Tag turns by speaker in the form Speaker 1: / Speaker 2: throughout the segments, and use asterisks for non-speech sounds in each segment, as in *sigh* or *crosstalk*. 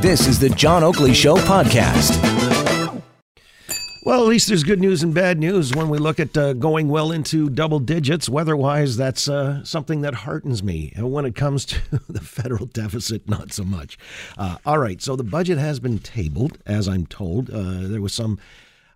Speaker 1: This is the John Oakley Show podcast.
Speaker 2: Well, at least there's good news and bad news when we look at uh, going well into double digits. Weather-wise, that's uh, something that heartens me. And when it comes to *laughs* the federal deficit, not so much. Uh, all right, so the budget has been tabled, as I'm told. Uh, there was some,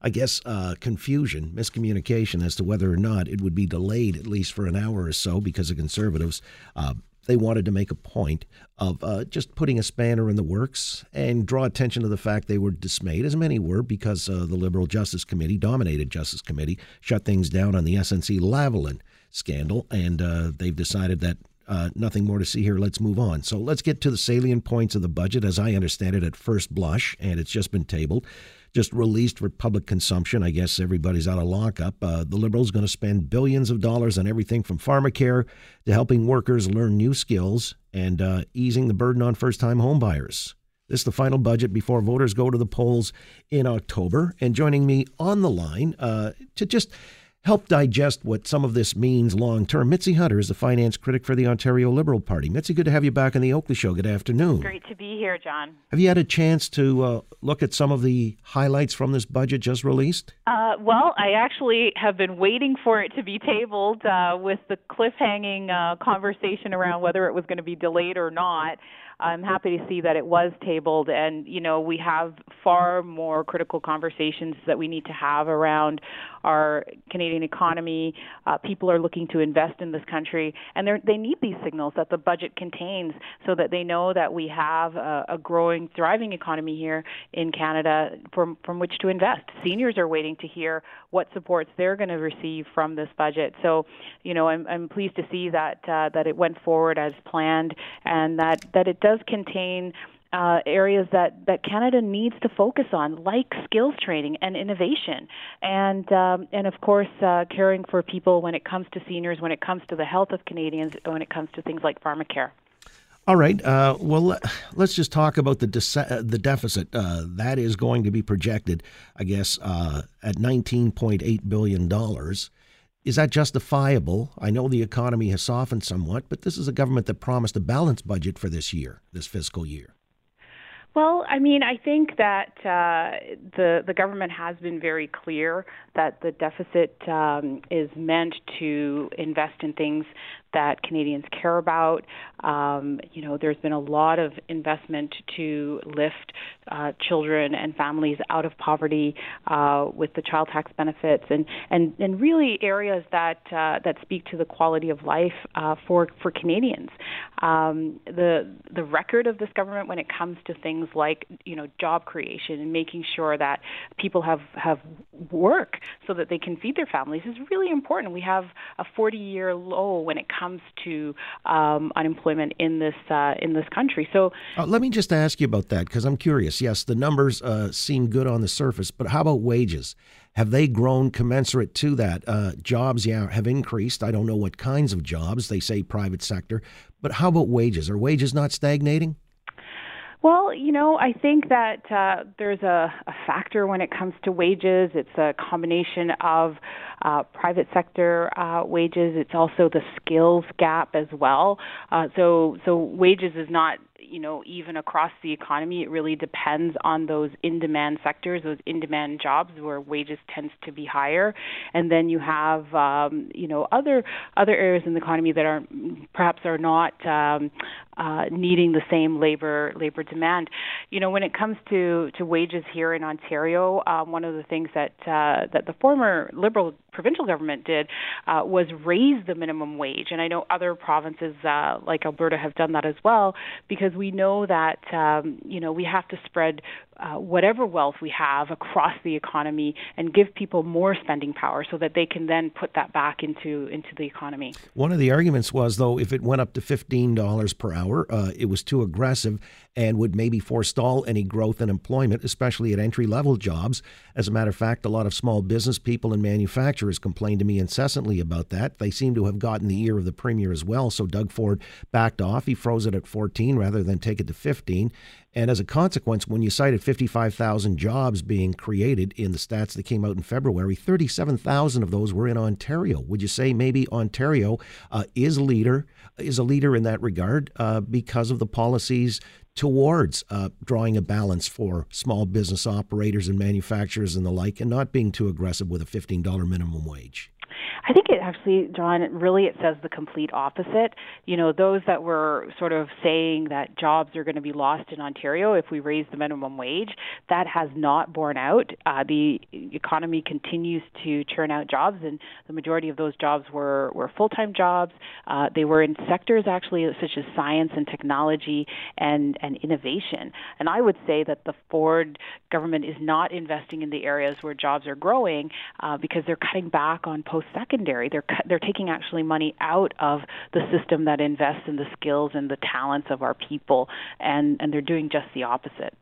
Speaker 2: I guess, uh, confusion, miscommunication as to whether or not it would be delayed at least for an hour or so because of conservatives. Uh, they wanted to make a point of uh, just putting a spanner in the works and draw attention to the fact they were dismayed, as many were, because uh, the Liberal Justice Committee, dominated Justice Committee, shut things down on the SNC Lavalin scandal, and uh, they've decided that uh, nothing more to see here. Let's move on. So let's get to the salient points of the budget, as I understand it at first blush, and it's just been tabled just released for public consumption. I guess everybody's out of lockup. Uh, the Liberals going to spend billions of dollars on everything from pharmacare to helping workers learn new skills and uh, easing the burden on first-time homebuyers. This is the final budget before voters go to the polls in October. And joining me on the line uh, to just help digest what some of this means long term. Mitzi Hunter is the finance critic for the Ontario Liberal Party. Mitzi, good to have you back on the Oakley Show. Good afternoon.
Speaker 3: Great to be here, John.
Speaker 2: Have you had a chance to uh, look at some of the highlights from this budget just released?
Speaker 3: Uh, well, I actually have been waiting for it to be tabled uh, with the cliffhanging uh, conversation around whether it was going to be delayed or not. I'm happy to see that it was tabled, and you know we have far more critical conversations that we need to have around our Canadian economy. Uh, people are looking to invest in this country, and they need these signals that the budget contains, so that they know that we have a, a growing, thriving economy here in Canada from from which to invest. Seniors are waiting to hear what supports they're going to receive from this budget. So, you know, I'm I'm pleased to see that uh, that it went forward as planned, and that that it does does contain uh, areas that, that Canada needs to focus on, like skills training and innovation, and um, and of course uh, caring for people when it comes to seniors, when it comes to the health of Canadians, when it comes to things like pharmacare.
Speaker 2: All right. Uh, well, let's just talk about the de- the deficit. Uh, that is going to be projected, I guess, uh, at nineteen point eight billion dollars. Is that justifiable? I know the economy has softened somewhat, but this is a government that promised a balanced budget for this year, this fiscal year.
Speaker 3: Well, I mean, I think that uh, the the government has been very clear that the deficit um, is meant to invest in things that Canadians care about. Um, you know, there's been a lot of investment to lift uh, children and families out of poverty uh, with the child tax benefits, and and and really areas that uh, that speak to the quality of life uh, for for Canadians. Um, the the record of this government when it comes to things like you know job creation and making sure that people have have work so that they can feed their families is really important. We have a 40 year low when it comes to um, unemployment in this uh, in this country. So
Speaker 2: uh, let me just ask you about that because I'm curious. Yes, the numbers uh, seem good on the surface, but how about wages? Have they grown commensurate to that? Uh, jobs, yeah, have increased. I don't know what kinds of jobs. They say private sector, but how about wages? Are wages not stagnating?
Speaker 3: Well, you know, I think that uh, there's a, a factor when it comes to wages. It's a combination of uh, private sector uh, wages. It's also the skills gap as well. Uh, so, so wages is not you know even across the economy it really depends on those in demand sectors those in demand jobs where wages tends to be higher and then you have um, you know other other areas in the economy that are perhaps are not um, uh, needing the same labor labor demand. You know, when it comes to, to wages here in Ontario, um, one of the things that uh, that the former Liberal provincial government did uh, was raise the minimum wage, and I know other provinces uh, like Alberta have done that as well, because we know that um, you know we have to spread uh, whatever wealth we have across the economy and give people more spending power so that they can then put that back into into the economy.
Speaker 2: One of the arguments was though if it went up to fifteen dollars per hour, uh, it was too aggressive and would maybe forestall any growth in employment, especially at entry level jobs. As a matter of fact, a lot of small business people and manufacturers complained to me incessantly about that. They seem to have gotten the ear of the premier as well. So Doug Ford backed off. He froze it at 14 rather than take it to 15. And as a consequence, when you cited 55,000 jobs being created in the stats that came out in February, 37,000 of those were in Ontario. Would you say maybe Ontario uh, is leader is a leader in that regard uh, because of the policies towards uh, drawing a balance for small business operators and manufacturers and the like, and not being too aggressive with a $15 minimum wage?
Speaker 3: I think it actually, John, really it says the complete opposite. You know, those that were sort of saying that jobs are going to be lost in Ontario if we raise the minimum wage, that has not borne out. Uh, the economy continues to churn out jobs, and the majority of those jobs were, were full time jobs. Uh, they were in sectors actually such as science and technology and, and innovation. And I would say that the Ford government is not investing in the areas where jobs are growing uh, because they're cutting back on post secondary. They're they're taking actually money out of the system that invests in the skills and the talents of our people, and and they're doing just the opposite.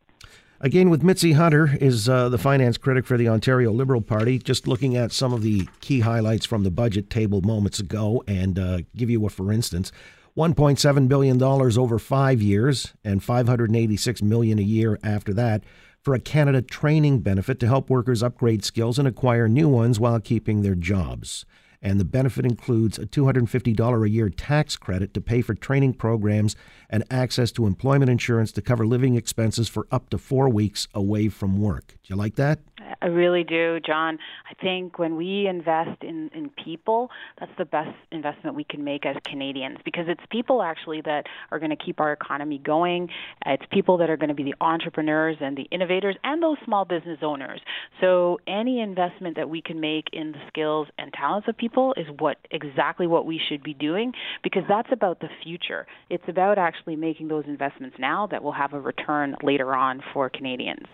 Speaker 2: Again, with Mitzi Hunter is uh, the finance critic for the Ontario Liberal Party. Just looking at some of the key highlights from the budget table moments ago, and uh, give you a for instance. $1.7 billion over five years and 586 million a year after that for a Canada training benefit to help workers upgrade skills and acquire new ones while keeping their jobs. And the benefit includes a $250 a year tax credit to pay for training programs and access to employment insurance to cover living expenses for up to four weeks away from work. Do you like that?
Speaker 3: I really do, John. I think when we invest in, in people, that's the best investment we can make as Canadians because it's people actually that are going to keep our economy going. It's people that are going to be the entrepreneurs and the innovators and those small business owners. So any investment that we can make in the skills and talents of people is what exactly what we should be doing because that's about the future. It's about actually making those investments now that will have a return later on for Canadians.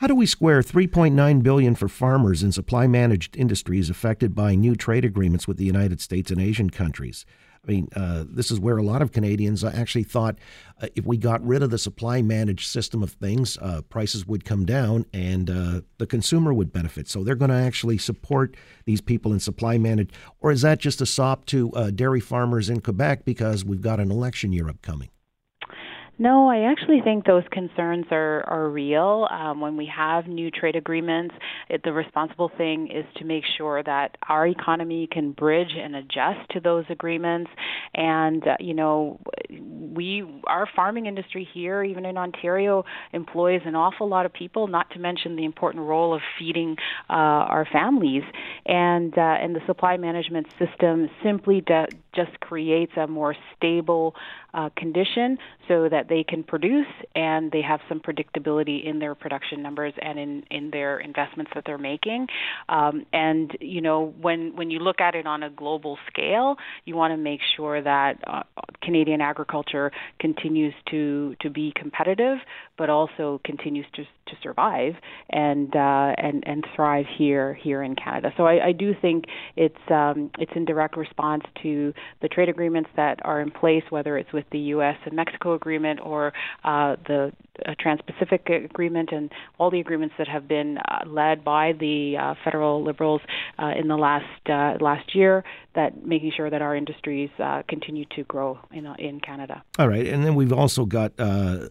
Speaker 2: How do we square 3.9 billion for farmers in supply managed industries affected by new trade agreements with the United States and Asian countries? I mean, uh, this is where a lot of Canadians actually thought uh, if we got rid of the supply managed system of things, uh, prices would come down and uh, the consumer would benefit. So they're going to actually support these people in supply managed. Or is that just a sop to uh, dairy farmers in Quebec because we've got an election year upcoming?
Speaker 3: No, I actually think those concerns are, are real. Um, when we have new trade agreements, it, the responsible thing is to make sure that our economy can bridge and adjust to those agreements. And, uh, you know, we, our farming industry here, even in Ontario, employs an awful lot of people, not to mention the important role of feeding uh, our families. And, uh, and the supply management system simply de- just creates a more stable uh, condition so that they can produce and they have some predictability in their production numbers and in, in their investments that they're making. Um, and you know when when you look at it on a global scale, you want to make sure that uh, Canadian agriculture continues to to be competitive, but also continues to to survive and uh, and and thrive here here in Canada. So I, I do think it's um, it's in direct response to the trade agreements that are in place, whether it's with the U.S. and Mexico agreement or uh, the uh, Trans-Pacific Agreement and all the agreements that have been uh, led by the uh, federal Liberals uh, in the last last year. That making sure that our industries continue to grow in in Canada.
Speaker 2: All right, and then we've also got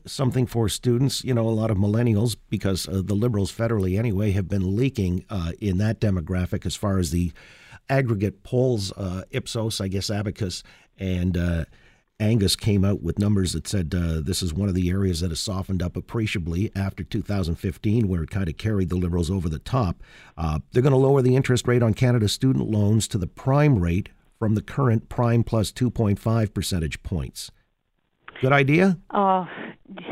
Speaker 2: something for students. You know, a lot of millennials, because the Liberals federally anyway have been leaking in that demographic as far as the aggregate polls, Ipsos, I guess, Abacus, and Angus came out with numbers that said uh, this is one of the areas that has softened up appreciably after 2015, where it kind of carried the Liberals over the top. Uh, they're going to lower the interest rate on Canada's student loans to the prime rate from the current prime plus 2.5 percentage points. Good idea?
Speaker 3: Uh, you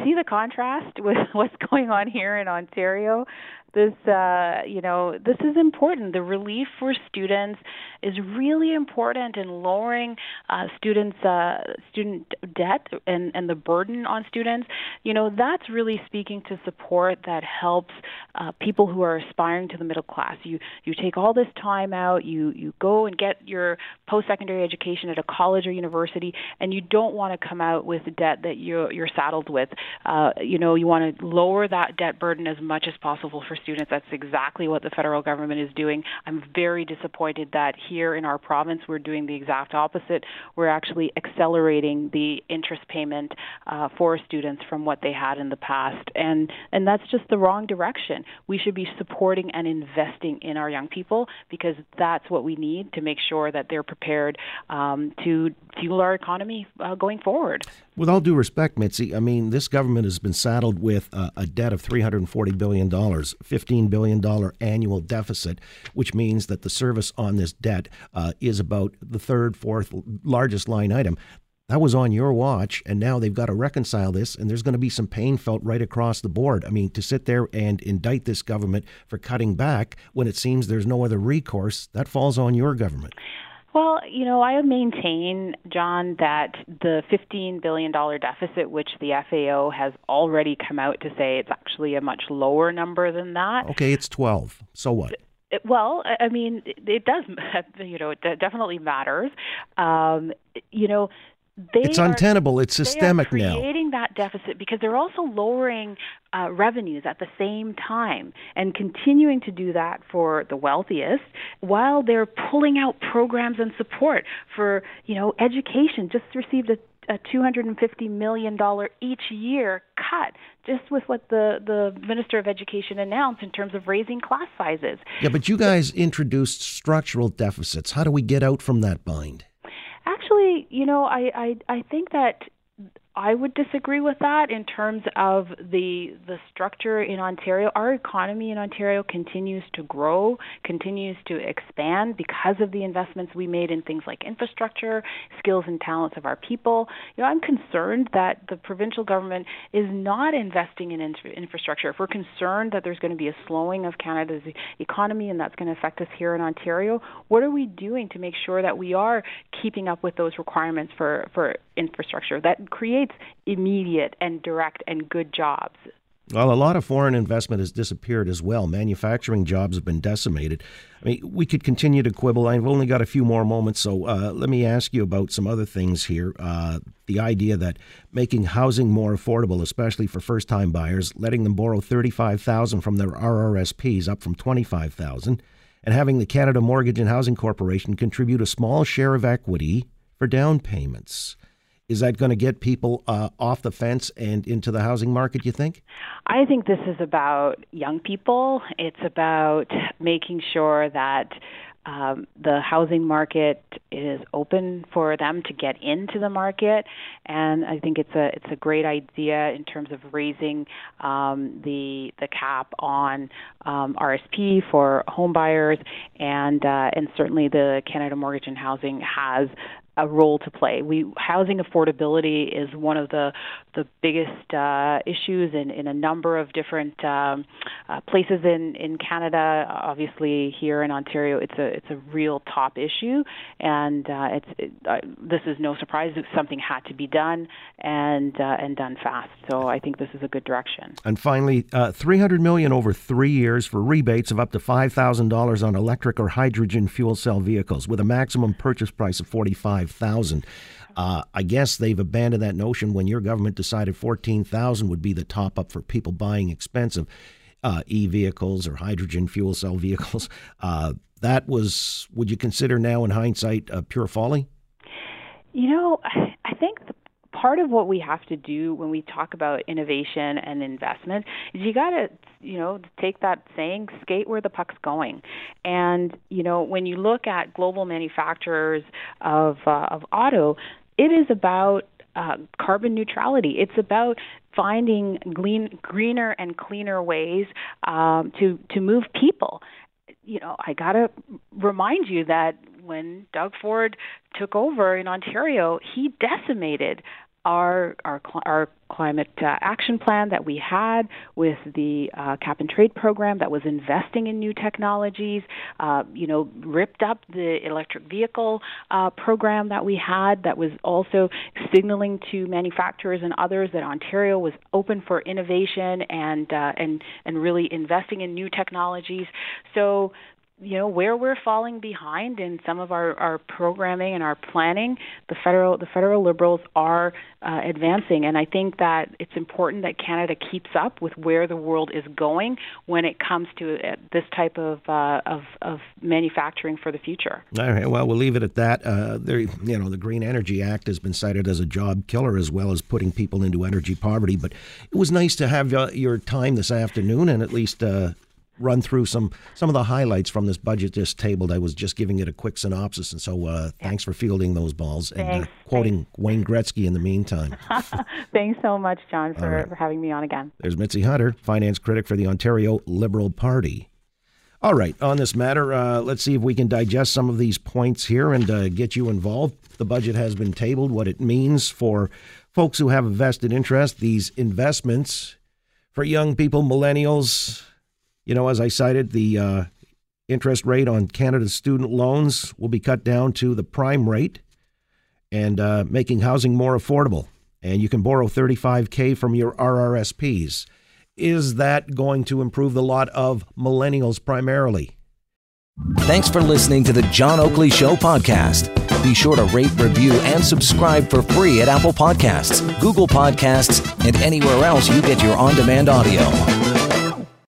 Speaker 3: see the contrast with *laughs* what's going on here in Ontario? This uh, you know this is important. The relief for students is really important in lowering uh, students uh, student debt and, and the burden on students. You know that's really speaking to support that helps uh, people who are aspiring to the middle class. You you take all this time out you you go and get your post-secondary education at a college or university and you don't want to come out with debt that you're you're saddled with. Uh, you know you want to lower that debt burden as much as possible for students. That's exactly what the federal government is doing. I'm very disappointed that here in our province we're doing the exact opposite. We're actually accelerating the interest payment uh, for students from what they had in the past, and and that's just the wrong direction. We should be supporting and investing in our young people because that's what we need to make sure that they're prepared um, to fuel our economy uh, going forward.
Speaker 2: With all due respect, Mitzi, I mean, this government has been saddled with a debt of $340 billion, $15 billion annual deficit, which means that the service on this debt uh, is about the third, fourth largest line item. That was on your watch, and now they've got to reconcile this, and there's going to be some pain felt right across the board. I mean, to sit there and indict this government for cutting back when it seems there's no other recourse, that falls on your government.
Speaker 3: Well, you know, I maintain, John, that the $15 billion deficit, which the FAO has already come out to say it's actually a much lower number than that.
Speaker 2: Okay, it's 12. So what?
Speaker 3: Well, I mean, it, it does, *laughs* you know, it definitely matters. Um, you know, they
Speaker 2: it's untenable. Are, it's systemic
Speaker 3: they
Speaker 2: are
Speaker 3: now. Creating that deficit because they're also lowering uh, revenues at the same time and continuing to do that for the wealthiest while they're pulling out programs and support for you know education. Just received a a $250 million each year cut just with what the, the Minister of Education announced in terms of raising class sizes.
Speaker 2: Yeah, but you guys introduced structural deficits. How do we get out from that bind?
Speaker 3: You know, I, I, I think that I would disagree with that in terms of the the structure in Ontario. Our economy in Ontario continues to grow, continues to expand because of the investments we made in things like infrastructure, skills and talents of our people. You know, I'm concerned that the provincial government is not investing in infrastructure. If we're concerned that there's going to be a slowing of Canada's economy and that's going to affect us here in Ontario, what are we doing to make sure that we are keeping up with those requirements for for infrastructure that creates creates immediate and direct and good jobs.
Speaker 2: Well, a lot of foreign investment has disappeared as well. Manufacturing jobs have been decimated. I mean, we could continue to quibble. I've only got a few more moments, so uh, let me ask you about some other things here. Uh, the idea that making housing more affordable, especially for first-time buyers, letting them borrow thirty-five thousand from their RRSPs, up from twenty-five thousand, and having the Canada Mortgage and Housing Corporation contribute a small share of equity for down payments. Is that going to get people uh, off the fence and into the housing market, you think?
Speaker 3: I think this is about young people. It's about making sure that um, the housing market is open for them to get into the market, and I think it's a it's a great idea in terms of raising um, the the cap on um, RSP for home buyers, and uh, and certainly the Canada Mortgage and Housing has a role to play. We housing affordability is one of the the biggest uh, issues in, in a number of different um, uh, places in, in Canada. Obviously, here in Ontario, it's a it's a real top issue, and uh, it's it, uh, this is no surprise. That something had to be done, and uh, and done fast. So I think this is a good direction.
Speaker 2: And finally, uh, three hundred million over three years for rebates of up to five thousand dollars on electric or hydrogen fuel cell vehicles, with a maximum purchase price of forty five 5,000. Uh, I guess they've abandoned that notion when your government decided 14,000 would be the top up for people buying expensive uh, e vehicles or hydrogen fuel cell vehicles. *laughs* Uh, that was, would you consider now in hindsight, pure folly?
Speaker 3: You know, I think the part of what we have to do when we talk about innovation and investment is you got to you know take that saying skate where the puck's going and you know when you look at global manufacturers of uh, of auto it is about uh, carbon neutrality. It's about finding green, greener and cleaner ways um, to to move people. You know, I gotta remind you that when Doug Ford took over in Ontario, he decimated our our our climate uh, action plan that we had with the uh, cap and trade program that was investing in new technologies, uh, you know, ripped up the electric vehicle uh, program that we had that was also signaling to manufacturers and others that Ontario was open for innovation and uh, and and really investing in new technologies. So you know where we're falling behind in some of our, our programming and our planning the federal the federal liberals are uh, advancing. And i think that it's important that canada keeps up with where the world is going when it comes to uh, this type of, uh, of of manufacturing for the future.
Speaker 2: All right. Well we'll leave it at that. Uh, there you know the green energy act has been cited as a job killer as well as putting people into energy poverty. But it was nice to have uh, your time this afternoon and at least uh, run through some some of the highlights from this budget just tabled. I was just giving it a quick synopsis, and so uh, thanks for fielding those balls and uh, quoting Wayne Gretzky in the meantime. *laughs*
Speaker 3: Thanks so much, John, for,
Speaker 2: right.
Speaker 3: for having me on again.
Speaker 2: There's Mitzi Hunter, finance critic for the Ontario Liberal Party. All right, on this matter, uh, let's see if we can digest some of these points here and uh, get you involved. The budget has been tabled, what it means for folks who have a vested interest, these investments for young people, millennials. You know, as I cited, the uh, interest rate on Canada's student loans will be cut down to the prime rate and uh, making housing more affordable. And you can borrow 35K from your RRSPs. Is that going to improve the lot of millennials primarily?
Speaker 1: Thanks for listening to the John Oakley Show podcast. Be sure to rate, review, and subscribe for free at Apple Podcasts, Google Podcasts, and anywhere else you get your on demand audio.